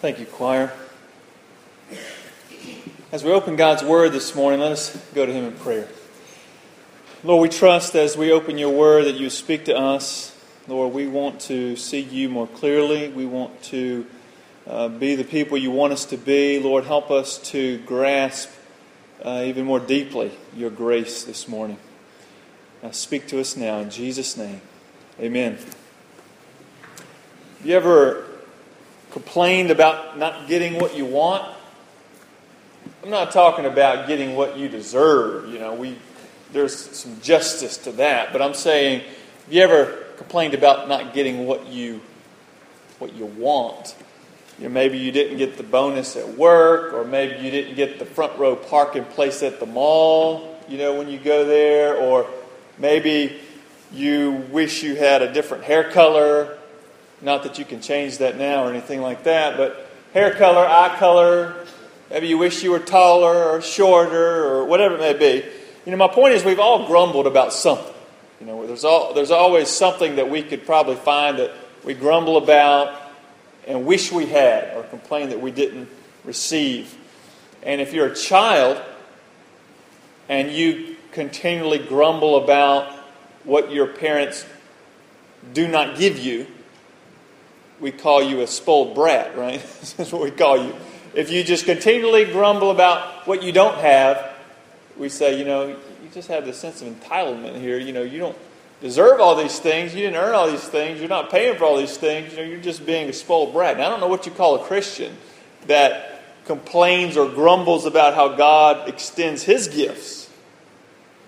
Thank you, choir. As we open God's Word this morning, let us go to Him in prayer. Lord, we trust as we open your Word that you speak to us. Lord, we want to see you more clearly. We want to uh, be the people you want us to be. Lord, help us to grasp uh, even more deeply your grace this morning. Now, speak to us now in Jesus' name. Amen. You ever complained about not getting what you want? I'm not talking about getting what you deserve. You know, we there's some justice to that, but I'm saying, have you ever complained about not getting what you what you want? You know, maybe you didn't get the bonus at work, or maybe you didn't get the front row parking place at the mall. You know, when you go there, or maybe you wish you had a different hair color. Not that you can change that now or anything like that, but hair color, eye color. Maybe you wish you were taller or shorter or whatever it may be. You know, my point is we've all grumbled about something. You know, there's, all, there's always something that we could probably find that we grumble about and wish we had or complain that we didn't receive. And if you're a child and you continually grumble about what your parents do not give you, we call you a spoiled brat, right? That's what we call you. If you just continually grumble about what you don't have, we say, you know, you just have this sense of entitlement here. You know, you don't deserve all these things. You didn't earn all these things. You're not paying for all these things. You know, you're just being a spoiled brat. Now, I don't know what you call a Christian that complains or grumbles about how God extends his gifts.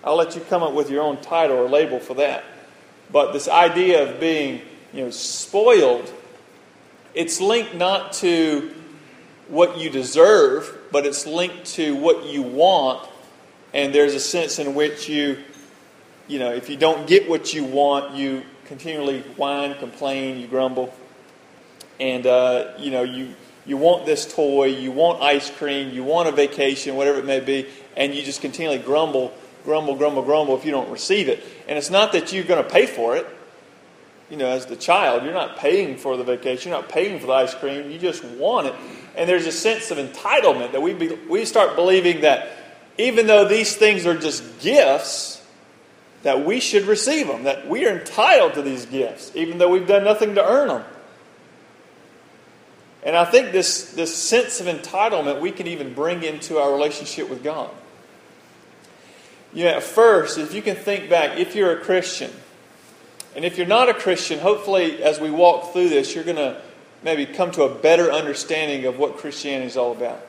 I'll let you come up with your own title or label for that. But this idea of being, you know, spoiled, it's linked not to what you deserve, but it's linked to what you want. And there's a sense in which you, you know, if you don't get what you want, you continually whine, complain, you grumble. And, uh, you know, you, you want this toy, you want ice cream, you want a vacation, whatever it may be, and you just continually grumble grumble, grumble, grumble if you don't receive it. And it's not that you're going to pay for it. You know, as the child, you're not paying for the vacation, you're not paying for the ice cream, you just want it. And there's a sense of entitlement that we, be, we start believing that even though these things are just gifts, that we should receive them, that we are entitled to these gifts, even though we've done nothing to earn them. And I think this, this sense of entitlement we can even bring into our relationship with God. You know, at first, if you can think back, if you're a Christian, and if you're not a Christian, hopefully as we walk through this, you're going to maybe come to a better understanding of what Christianity is all about.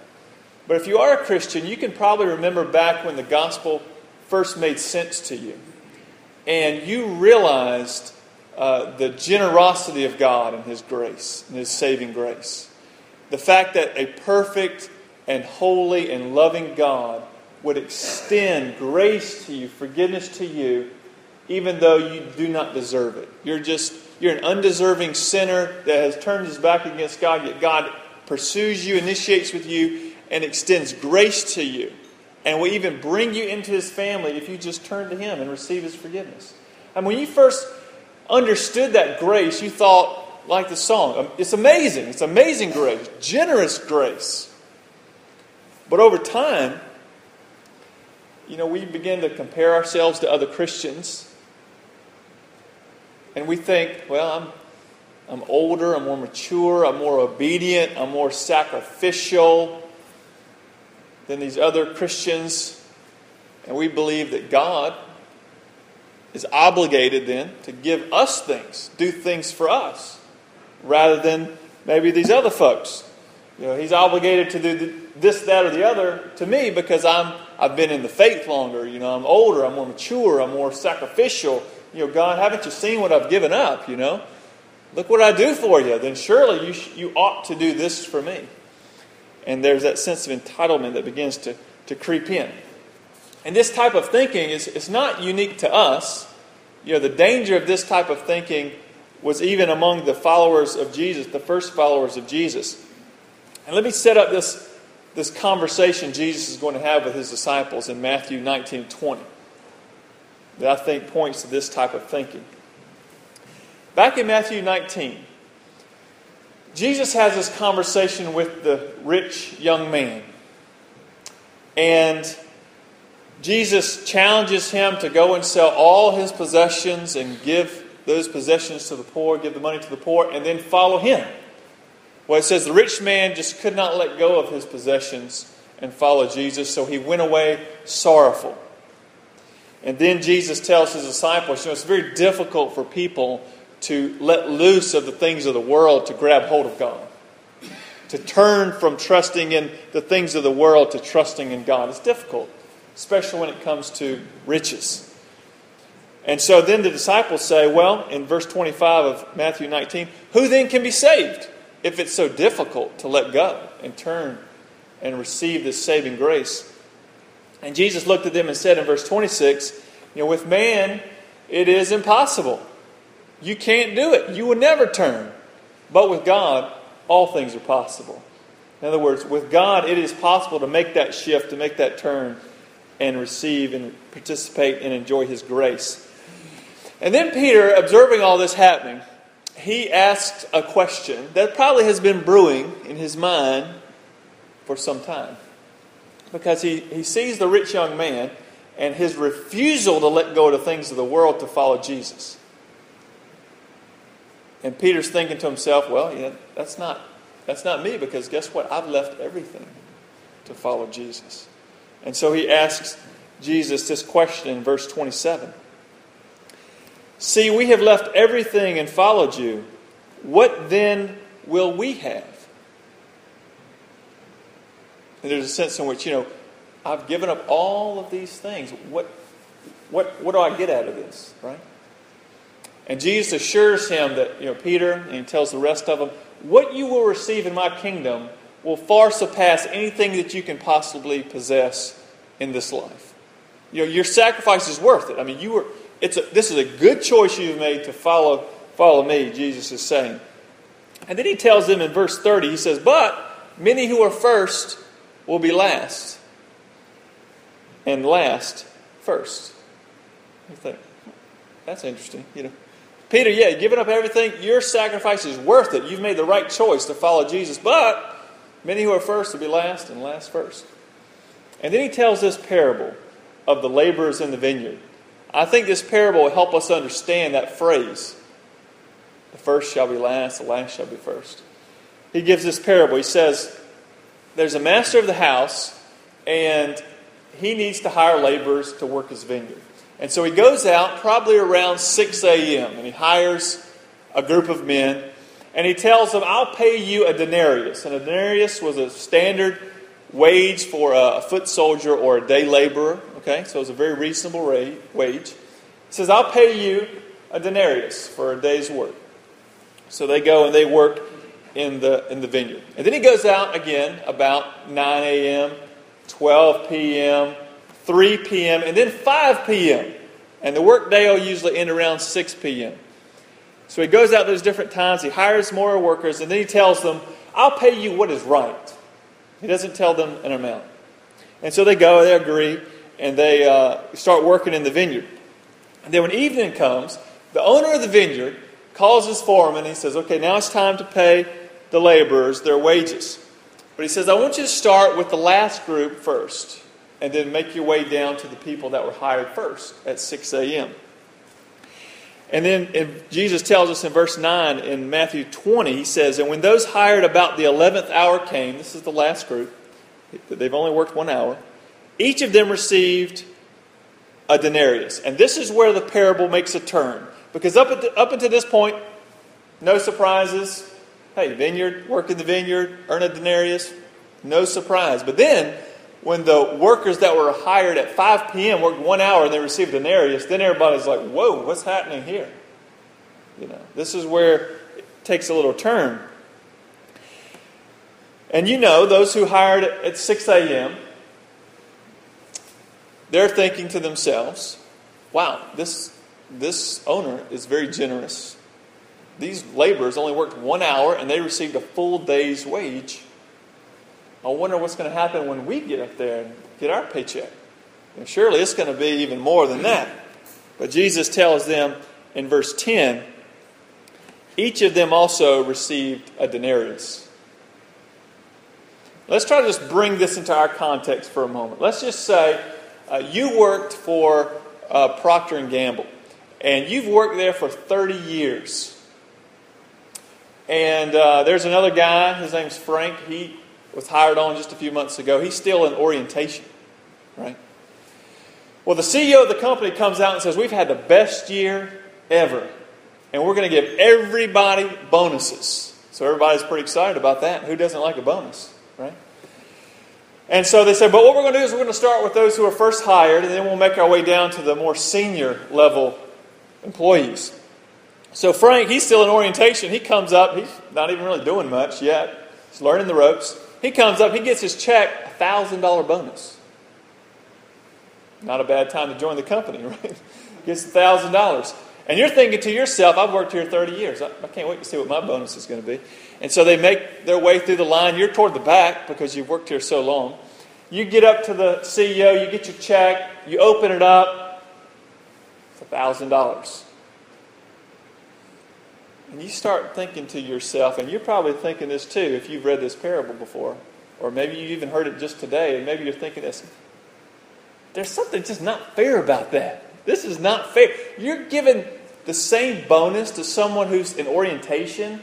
But if you are a Christian, you can probably remember back when the gospel first made sense to you. And you realized uh, the generosity of God and His grace, and His saving grace. The fact that a perfect and holy and loving God would extend grace to you, forgiveness to you, even though you do not deserve it. You're just, you're an undeserving sinner that has turned his back against God, yet God pursues you, initiates with you, and extends grace to you. And will even bring you into his family if you just turn to him and receive his forgiveness. And when you first understood that grace, you thought, like the song, um, it's amazing. It's amazing grace, generous grace. But over time, you know, we begin to compare ourselves to other Christians. And we think, well, I'm, I'm older, I'm more mature, I'm more obedient, I'm more sacrificial than these other Christians. And we believe that God is obligated then to give us things, do things for us, rather than maybe these other folks. You know, He's obligated to do this, that, or the other to me because I'm I've been in the faith longer. You know, I'm older, I'm more mature, I'm more sacrificial. You know, God, haven't you seen what I've given up? You know, look what I do for you. Then surely you, sh- you ought to do this for me. And there's that sense of entitlement that begins to, to creep in. And this type of thinking is, is not unique to us. You know, the danger of this type of thinking was even among the followers of Jesus, the first followers of Jesus. And let me set up this this conversation Jesus is going to have with his disciples in Matthew 19 20 that I think points to this type of thinking. Back in Matthew 19, Jesus has this conversation with the rich young man. And Jesus challenges him to go and sell all his possessions and give those possessions to the poor, give the money to the poor, and then follow him. Well, it says the rich man just could not let go of his possessions and follow Jesus, so he went away sorrowful. And then Jesus tells his disciples, you know, it's very difficult for people to let loose of the things of the world to grab hold of God. To turn from trusting in the things of the world to trusting in God. It's difficult, especially when it comes to riches. And so then the disciples say, well, in verse 25 of Matthew 19, who then can be saved if it's so difficult to let go and turn and receive this saving grace? And Jesus looked at them and said in verse 26, you know, with man it is impossible. You can't do it. You will never turn. But with God, all things are possible. In other words, with God, it is possible to make that shift, to make that turn, and receive and participate and enjoy His grace. And then Peter, observing all this happening, he asked a question that probably has been brewing in his mind for some time. Because he, he sees the rich young man and his refusal to let go of the things of the world to follow Jesus. And Peter's thinking to himself, well, yeah, that's not that's not me because guess what? I've left everything to follow Jesus. And so he asks Jesus this question in verse 27. See, we have left everything and followed you. What then will we have? And there's a sense in which, you know, I've given up all of these things. What, what, what do I get out of this, right? And Jesus assures him that, you know, Peter, and he tells the rest of them, what you will receive in my kingdom will far surpass anything that you can possibly possess in this life. You know, your sacrifice is worth it. I mean, you were, it's a, this is a good choice you've made to follow, follow me, Jesus is saying. And then he tells them in verse 30, he says, But many who are first will be last, and last first. You think, that's interesting, you know. Peter, yeah, giving up everything, your sacrifice is worth it. You've made the right choice to follow Jesus. But many who are first will be last, and last first. And then he tells this parable of the laborers in the vineyard. I think this parable will help us understand that phrase the first shall be last, the last shall be first. He gives this parable. He says, There's a master of the house, and he needs to hire laborers to work his vineyard. And so he goes out probably around 6 a.m. and he hires a group of men and he tells them, I'll pay you a denarius. And a denarius was a standard wage for a foot soldier or a day laborer. Okay, so it's a very reasonable rate, wage. He says, I'll pay you a denarius for a day's work. So they go and they work in the, in the vineyard. And then he goes out again about 9 a.m., 12 p.m., 3 p.m., and then 5 p.m. And the workday will usually end around 6 p.m. So he goes out those different times, he hires more workers, and then he tells them, I'll pay you what is right. He doesn't tell them an amount. And so they go, they agree, and they uh, start working in the vineyard. And then when evening comes, the owner of the vineyard calls his foreman and he says, Okay, now it's time to pay the laborers their wages. But he says, I want you to start with the last group first and then make your way down to the people that were hired first at 6 a.m. And then Jesus tells us in verse 9 in Matthew 20, he says, And when those hired about the 11th hour came, this is the last group, they've only worked one hour, each of them received a denarius. And this is where the parable makes a turn. Because up, the, up until this point, no surprises. Hey, vineyard, work in the vineyard, earn a denarius, no surprise. But then when the workers that were hired at 5 p.m. worked one hour and they received a denarius, then everybody's like, whoa, what's happening here? You know, this is where it takes a little turn. And you know, those who hired at 6 a.m., they're thinking to themselves, wow, this, this owner is very generous. These laborers only worked one hour and they received a full day's wage I wonder what's going to happen when we get up there and get our paycheck. And surely it's going to be even more than that. But Jesus tells them in verse 10, Each of them also received a denarius. Let's try to just bring this into our context for a moment. Let's just say uh, you worked for uh, Procter and Gamble, and you've worked there for 30 years. And uh, there's another guy, his name's Frank. He was hired on just a few months ago. He's still in orientation, right? Well, the CEO of the company comes out and says, We've had the best year ever, and we're going to give everybody bonuses. So everybody's pretty excited about that. Who doesn't like a bonus, right? And so they said, But what we're going to do is we're going to start with those who are first hired, and then we'll make our way down to the more senior level employees. So Frank, he's still in orientation. He comes up, he's not even really doing much yet. He's learning the ropes. He comes up, he gets his check, a $1,000 bonus. Not a bad time to join the company, right? Gets a $1,000. And you're thinking to yourself, I've worked here 30 years. I, I can't wait to see what my bonus is going to be. And so they make their way through the line. You're toward the back because you've worked here so long. You get up to the CEO, you get your check, you open it up. It's a $1,000. And you start thinking to yourself, and you're probably thinking this too if you've read this parable before, or maybe you even heard it just today, and maybe you're thinking this. There's something just not fair about that. This is not fair. You're giving the same bonus to someone who's in orientation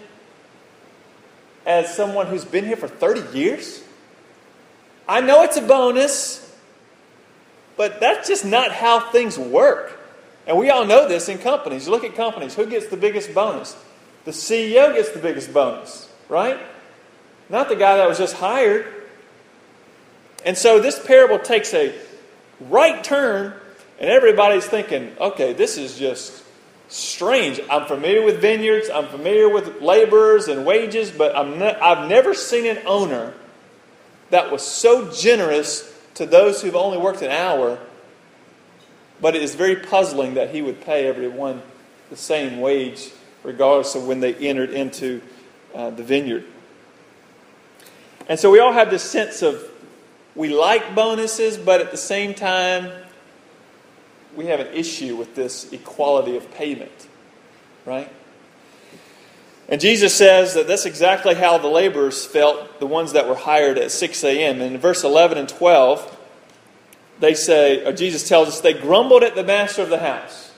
as someone who's been here for 30 years? I know it's a bonus, but that's just not how things work. And we all know this in companies. You look at companies. Who gets the biggest bonus? The CEO gets the biggest bonus, right? Not the guy that was just hired. And so this parable takes a right turn, and everybody's thinking, okay, this is just strange. I'm familiar with vineyards, I'm familiar with laborers and wages, but i ne- I've never seen an owner that was so generous to those who've only worked an hour. But it is very puzzling that he would pay everyone the same wage, regardless of when they entered into uh, the vineyard. And so we all have this sense of we like bonuses, but at the same time, we have an issue with this equality of payment, right? And Jesus says that that's exactly how the laborers felt, the ones that were hired at 6 a.m. And in verse 11 and 12, they say, or Jesus tells us, they grumbled at the master of the house.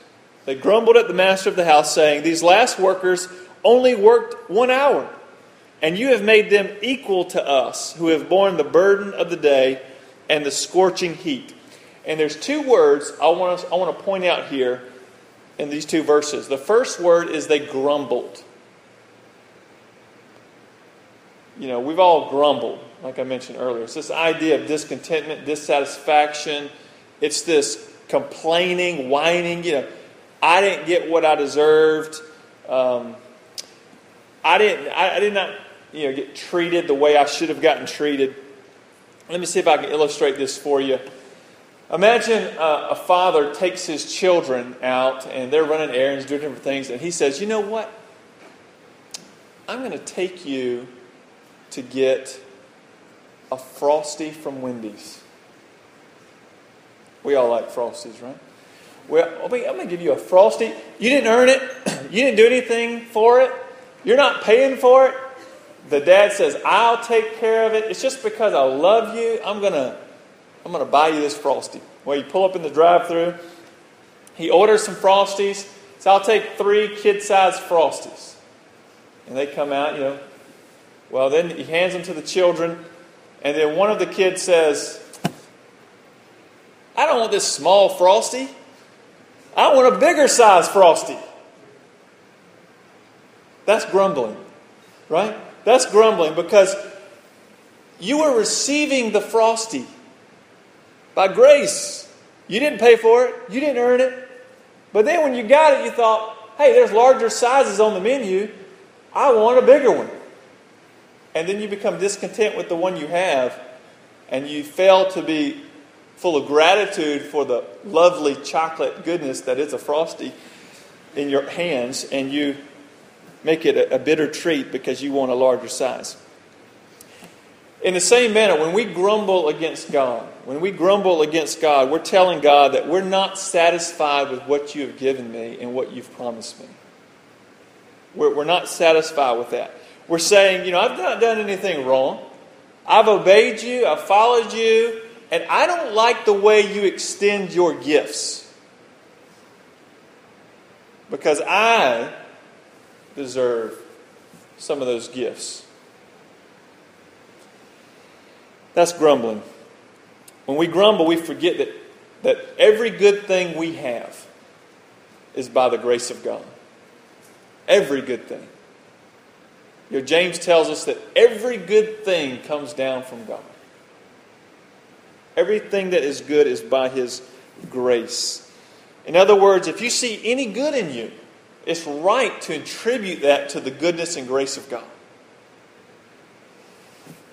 They grumbled at the master of the house, saying, These last workers only worked one hour, and you have made them equal to us, who have borne the burden of the day and the scorching heat. And there's two words I want, to, I want to point out here in these two verses. The first word is they grumbled. You know, we've all grumbled, like I mentioned earlier. It's this idea of discontentment, dissatisfaction. It's this complaining, whining. You know, I didn't get what I deserved. Um, I didn't. I, I did not. You know, get treated the way I should have gotten treated. Let me see if I can illustrate this for you. Imagine uh, a father takes his children out and they're running errands, doing different things, and he says, You know what? I'm going to take you to get a Frosty from Wendy's. We all like Frosties, right? Well, I'm going to give you a Frosty. You didn't earn it, you didn't do anything for it, you're not paying for it. The dad says, I'll take care of it. It's just because I love you. I'm going to I'm going to buy you this Frosty. Well, you pull up in the drive through. He orders some Frosties. So I'll take three kid sized Frosties. And they come out, you know. Well, then he hands them to the children. And then one of the kids says, I don't want this small Frosty. I want a bigger size Frosty. That's grumbling, right? That's grumbling because you were receiving the Frosty by grace. You didn't pay for it, you didn't earn it. But then when you got it, you thought, hey, there's larger sizes on the menu. I want a bigger one. And then you become discontent with the one you have, and you fail to be full of gratitude for the lovely chocolate goodness that is a frosty in your hands, and you make it a, a bitter treat because you want a larger size. In the same manner, when we grumble against God, when we grumble against God, we're telling God that we're not satisfied with what you have given me and what you've promised me. We're, we're not satisfied with that. We're saying, you know, I've not done anything wrong. I've obeyed you, I've followed you, and I don't like the way you extend your gifts. Because I deserve some of those gifts. That's grumbling. When we grumble, we forget that, that every good thing we have is by the grace of God. Every good thing. You know, James tells us that every good thing comes down from God. Everything that is good is by His grace. In other words, if you see any good in you, it's right to attribute that to the goodness and grace of God.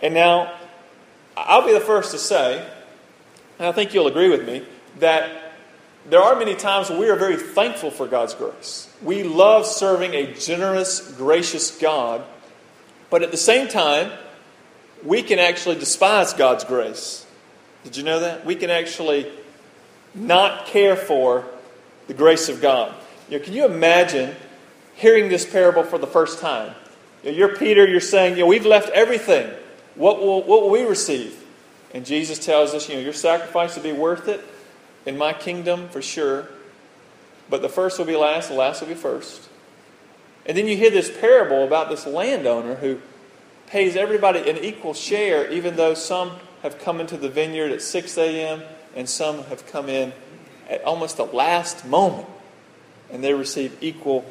And now, I'll be the first to say, and I think you'll agree with me, that there are many times when we are very thankful for God's grace. We love serving a generous, gracious God, but at the same time, we can actually despise God's grace. Did you know that? We can actually not care for the grace of God. You know, can you imagine hearing this parable for the first time? You know, you're Peter, you're saying, you know, we've left everything. What will, what will we receive? And Jesus tells us, you know, your sacrifice will be worth it in my kingdom for sure. But the first will be last, the last will be first. And then you hear this parable about this landowner who pays everybody an equal share, even though some have come into the vineyard at 6 a.m. and some have come in at almost the last moment and they receive equal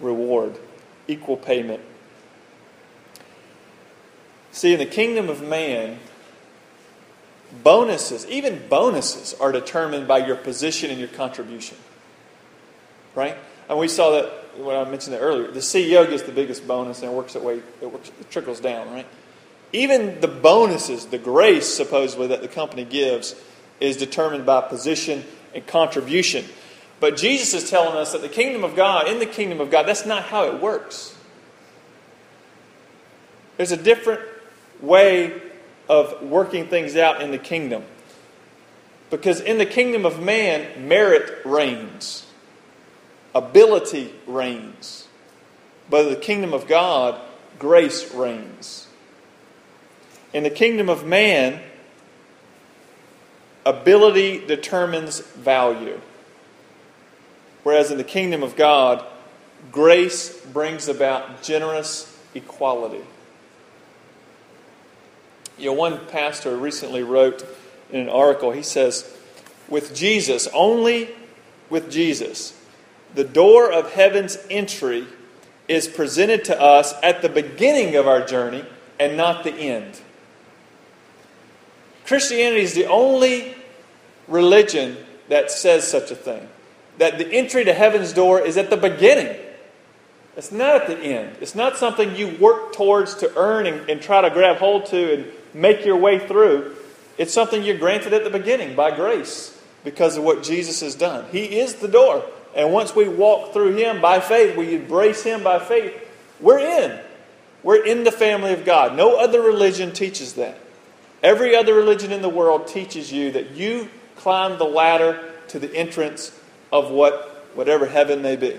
reward, equal payment. See, in the kingdom of man, bonuses, even bonuses, are determined by your position and your contribution. Right? And we saw that when I mentioned that earlier. The CEO gets the biggest bonus and it works that way, it, works, it trickles down, right? Even the bonuses, the grace supposedly that the company gives, is determined by position and contribution. But Jesus is telling us that the kingdom of God, in the kingdom of God, that's not how it works. There's a different way of working things out in the kingdom. Because in the kingdom of man, merit reigns, ability reigns. But in the kingdom of God, grace reigns. In the kingdom of man, ability determines value. Whereas in the kingdom of God, grace brings about generous equality. You know, one pastor recently wrote in an article, he says, with Jesus, only with Jesus, the door of heaven's entry is presented to us at the beginning of our journey and not the end. Christianity is the only religion that says such a thing that the entry to heaven's door is at the beginning. It's not at the end. It's not something you work towards to earn and, and try to grab hold to and make your way through. It's something you're granted at the beginning by grace because of what Jesus has done. He is the door. And once we walk through Him by faith, we embrace Him by faith, we're in. We're in the family of God. No other religion teaches that. Every other religion in the world teaches you that you climb the ladder to the entrance of what whatever heaven may be.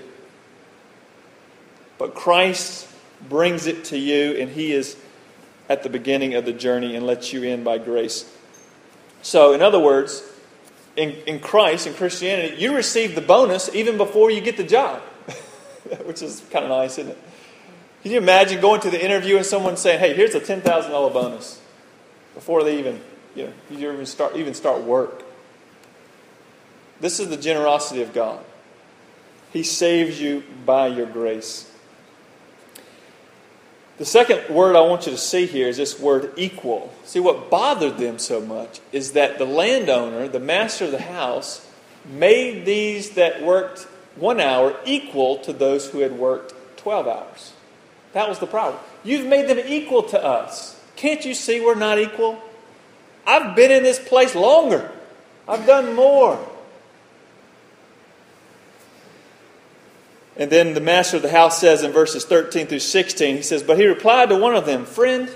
But Christ brings it to you, and He is at the beginning of the journey and lets you in by grace. So, in other words, in, in Christ, in Christianity, you receive the bonus even before you get the job, which is kind of nice, isn't it? Can you imagine going to the interview and someone saying, "Hey, here's a ten thousand dollar bonus," before they even, you know, you even start even start work? This is the generosity of God. He saves you by your grace. The second word I want you to see here is this word equal. See, what bothered them so much is that the landowner, the master of the house, made these that worked one hour equal to those who had worked 12 hours. That was the problem. You've made them equal to us. Can't you see we're not equal? I've been in this place longer, I've done more. And then the master of the house says in verses 13 through 16, he says, But he replied to one of them, Friend,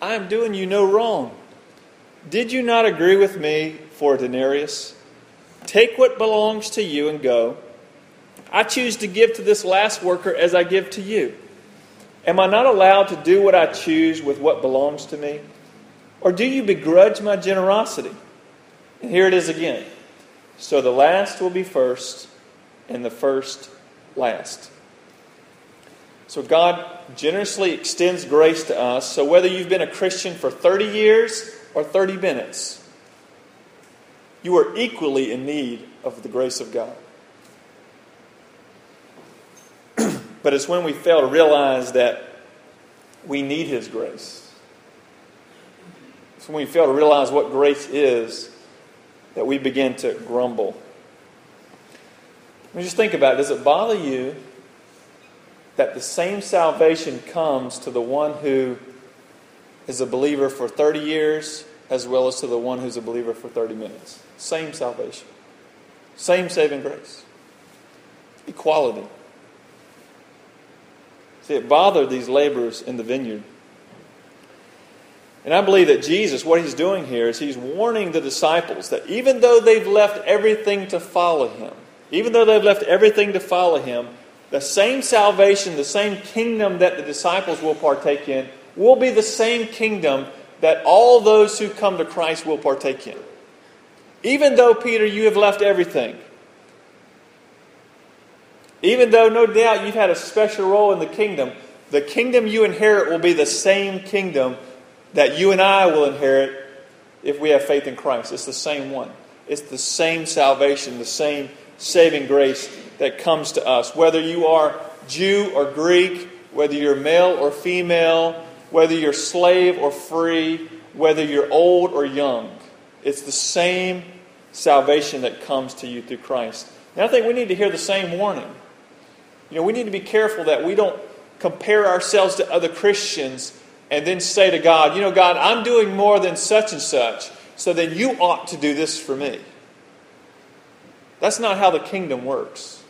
I am doing you no wrong. Did you not agree with me for a denarius? Take what belongs to you and go. I choose to give to this last worker as I give to you. Am I not allowed to do what I choose with what belongs to me? Or do you begrudge my generosity? And here it is again. So the last will be first, and the first last. So God generously extends grace to us. So whether you've been a Christian for 30 years or 30 minutes, you are equally in need of the grace of God. But it's when we fail to realize that we need His grace. It's when we fail to realize what grace is that we begin to grumble. I mean, just think about it. Does it bother you that the same salvation comes to the one who is a believer for 30 years as well as to the one who's a believer for 30 minutes? Same salvation, same saving grace, equality. See, it bothered these laborers in the vineyard. And I believe that Jesus, what he's doing here is he's warning the disciples that even though they've left everything to follow him, even though they've left everything to follow him, the same salvation, the same kingdom that the disciples will partake in, will be the same kingdom that all those who come to Christ will partake in. Even though, Peter, you have left everything, even though no doubt you've had a special role in the kingdom, the kingdom you inherit will be the same kingdom that you and I will inherit if we have faith in Christ. It's the same one. It's the same salvation, the same saving grace that comes to us. Whether you are Jew or Greek, whether you're male or female, whether you're slave or free, whether you're old or young, it's the same salvation that comes to you through Christ. And I think we need to hear the same warning. You know, we need to be careful that we don't compare ourselves to other Christians and then say to God, you know, God, I'm doing more than such and such, so then you ought to do this for me. That's not how the kingdom works.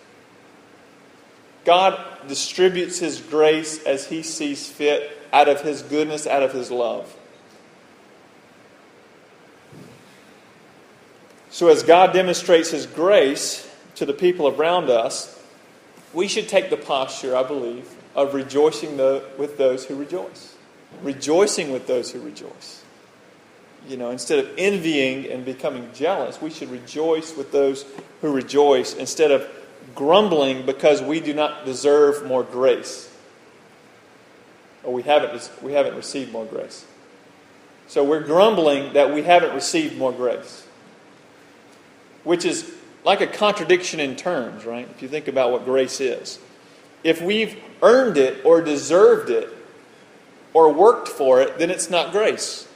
God distributes His grace as He sees fit out of His goodness, out of His love. So, as God demonstrates His grace to the people around us, we should take the posture, I believe, of rejoicing with those who rejoice rejoicing with those who rejoice. You know, instead of envying and becoming jealous, we should rejoice with those who rejoice instead of grumbling because we do not deserve more grace or we haven't, we haven't received more grace. So we're grumbling that we haven't received more grace, which is like a contradiction in terms, right? If you think about what grace is. If we've earned it or deserved it, or worked for it, then it's not grace.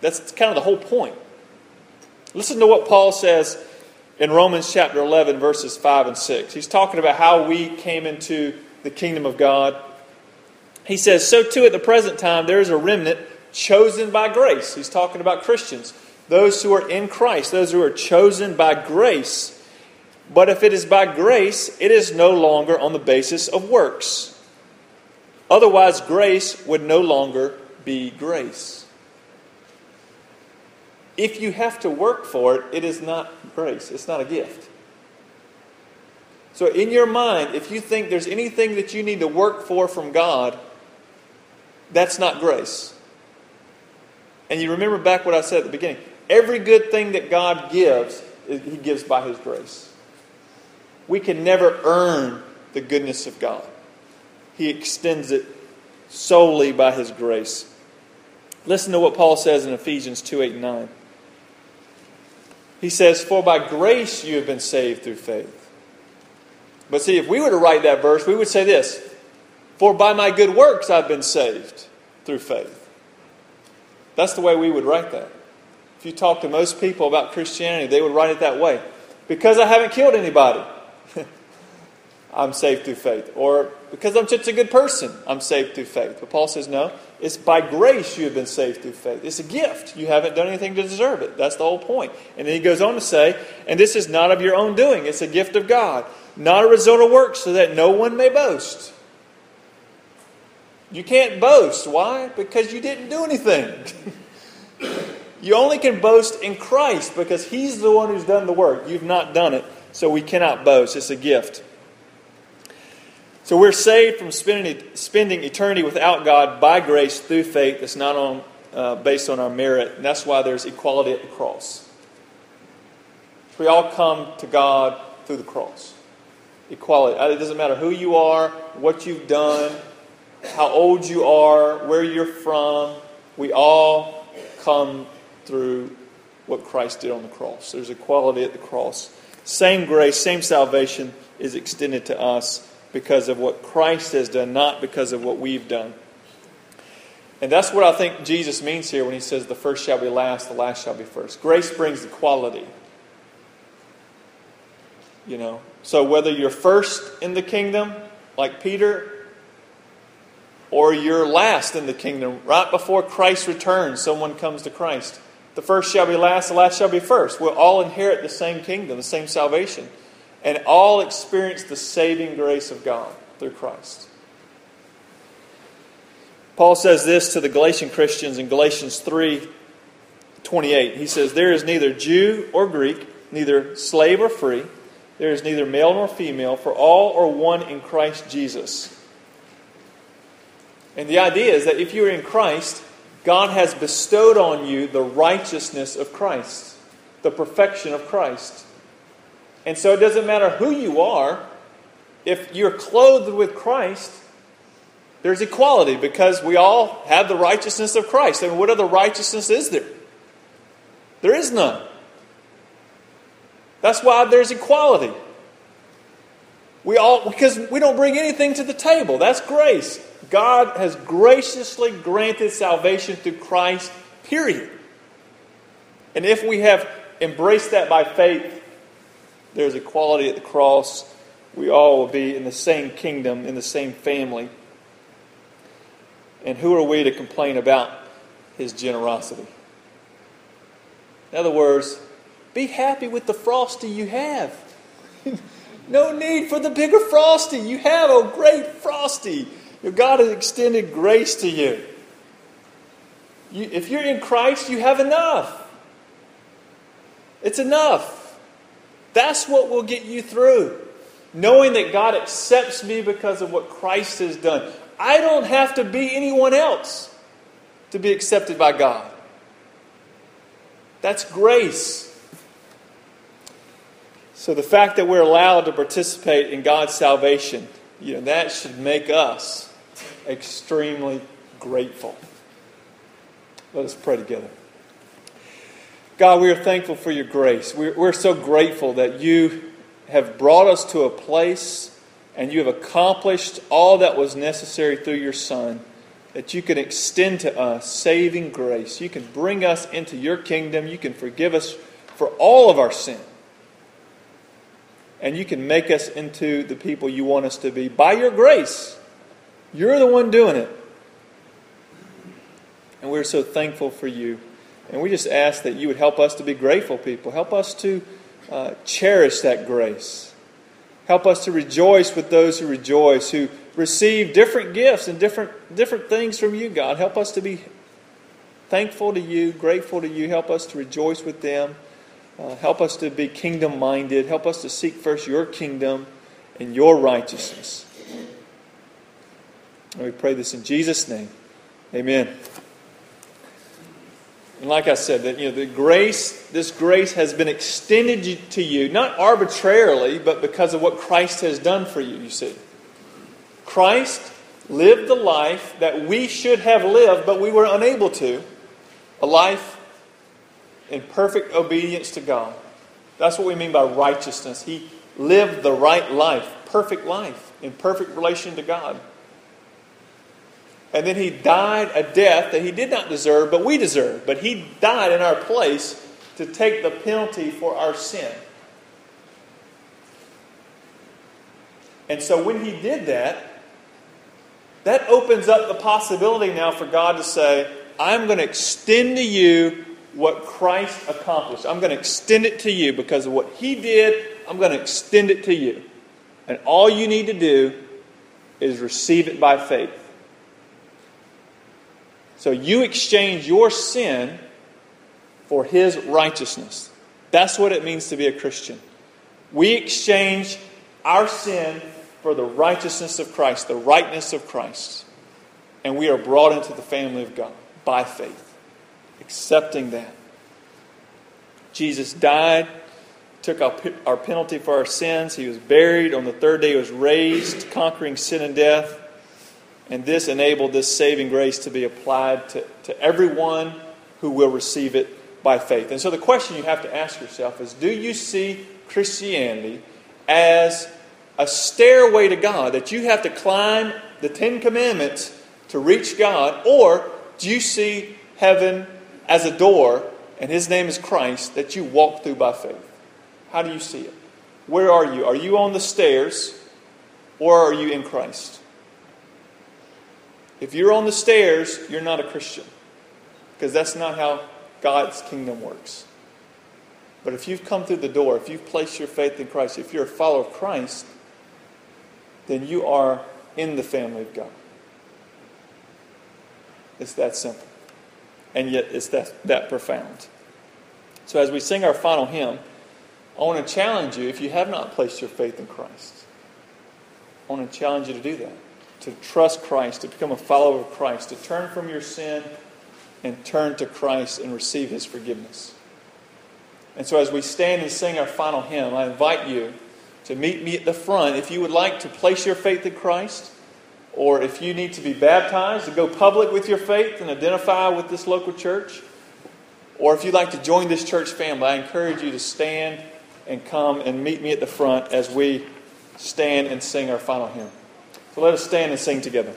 That's kind of the whole point. Listen to what Paul says in Romans chapter 11, verses 5 and 6. He's talking about how we came into the kingdom of God. He says, So too at the present time there is a remnant chosen by grace. He's talking about Christians, those who are in Christ, those who are chosen by grace. But if it is by grace, it is no longer on the basis of works. Otherwise, grace would no longer be grace. If you have to work for it, it is not grace, it's not a gift. So, in your mind, if you think there's anything that you need to work for from God, that's not grace. And you remember back what I said at the beginning every good thing that God gives, He gives by His grace. We can never earn the goodness of God. He extends it solely by His grace. Listen to what Paul says in Ephesians 2 8 and 9. He says, For by grace you have been saved through faith. But see, if we were to write that verse, we would say this For by my good works I've been saved through faith. That's the way we would write that. If you talk to most people about Christianity, they would write it that way. Because I haven't killed anybody. I'm saved through faith. Or because I'm such a good person, I'm saved through faith. But Paul says, no, it's by grace you have been saved through faith. It's a gift. You haven't done anything to deserve it. That's the whole point. And then he goes on to say, and this is not of your own doing, it's a gift of God, not a result of works, so that no one may boast. You can't boast. Why? Because you didn't do anything. you only can boast in Christ because He's the one who's done the work. You've not done it, so we cannot boast. It's a gift. So we're saved from spending, spending eternity without God by grace through faith that's not on, uh, based on our merit. And that's why there's equality at the cross. We all come to God through the cross. Equality. It doesn't matter who you are, what you've done, how old you are, where you're from. We all come through what Christ did on the cross. There's equality at the cross. Same grace, same salvation is extended to us because of what Christ has done, not because of what we've done. And that's what I think Jesus means here when he says, The first shall be last, the last shall be first. Grace brings equality. You know, so whether you're first in the kingdom, like Peter, or you're last in the kingdom, right before Christ returns, someone comes to Christ. The first shall be last, the last shall be first. We'll all inherit the same kingdom, the same salvation, and all experience the saving grace of God through Christ. Paul says this to the Galatian Christians in Galatians 3 28. He says, There is neither Jew or Greek, neither slave or free there is neither male nor female, for all are one in Christ Jesus. And the idea is that if you're in Christ, God has bestowed on you the righteousness of Christ, the perfection of Christ. And so it doesn't matter who you are, if you're clothed with Christ, there's equality because we all have the righteousness of Christ. And what other righteousness is there? There is none. That's why there's equality. We all because we don't bring anything to the table. That's grace. God has graciously granted salvation through Christ, period. And if we have embraced that by faith, there's equality at the cross. We all will be in the same kingdom, in the same family. And who are we to complain about his generosity? In other words, be happy with the frosty you have. no need for the bigger frosty. You have a great frosty. God has extended grace to you. you. If you're in Christ, you have enough. It's enough. That's what will get you through. Knowing that God accepts me because of what Christ has done. I don't have to be anyone else to be accepted by God. That's grace. So the fact that we're allowed to participate in God's salvation, you know, that should make us extremely grateful. Let us pray together. God, we are thankful for your grace. We're, we're so grateful that you have brought us to a place and you have accomplished all that was necessary through your Son, that you can extend to us saving grace. You can bring us into your kingdom. You can forgive us for all of our sin and you can make us into the people you want us to be by your grace. You're the one doing it. And we're so thankful for you. And we just ask that you would help us to be grateful people. Help us to uh, cherish that grace. Help us to rejoice with those who rejoice, who receive different gifts and different, different things from you, God. Help us to be thankful to you, grateful to you. Help us to rejoice with them. Uh, help us to be kingdom minded. Help us to seek first your kingdom and your righteousness. And we pray this in Jesus' name. Amen. And like I said, that you know, the grace, this grace has been extended to you, not arbitrarily, but because of what Christ has done for you, you see. Christ lived the life that we should have lived, but we were unable to. A life in perfect obedience to God. That's what we mean by righteousness. He lived the right life, perfect life, in perfect relation to God. And then he died a death that he did not deserve, but we deserve. But he died in our place to take the penalty for our sin. And so when he did that, that opens up the possibility now for God to say, I'm going to extend to you what Christ accomplished. I'm going to extend it to you because of what He did. I'm going to extend it to you. And all you need to do is receive it by faith. So you exchange your sin for His righteousness. That's what it means to be a Christian. We exchange our sin for the righteousness of Christ, the rightness of Christ. And we are brought into the family of God by faith, accepting that. Jesus died, took our, penalty for our sins. He was buried. On the third day, he was raised, conquering sin and death. And this enabled this saving grace to be applied to, to everyone who will receive it by faith. And so the question you have to ask yourself is do you see Christianity as a stairway to God that you have to climb the Ten Commandments to reach God? Or do you see heaven as a door and His name is Christ that you walk through by faith? How do you see it? Where are you? Are you on the stairs or are you in Christ? If you're on the stairs, you're not a Christian because that's not how God's kingdom works. But if you've come through the door, if you've placed your faith in Christ, if you're a follower of Christ, then you are in the family of God. It's that simple. And yet it's that, that profound. So as we sing our final hymn, I want to challenge you, if you have not placed your faith in Christ, I want to challenge you to do that. To trust Christ, to become a follower of Christ, to turn from your sin and turn to Christ and receive His forgiveness. And so, as we stand and sing our final hymn, I invite you to meet me at the front if you would like to place your faith in Christ, or if you need to be baptized, to go public with your faith and identify with this local church, or if you'd like to join this church family, I encourage you to stand and come and meet me at the front as we stand and sing our final hymn. So let us stand and sing together.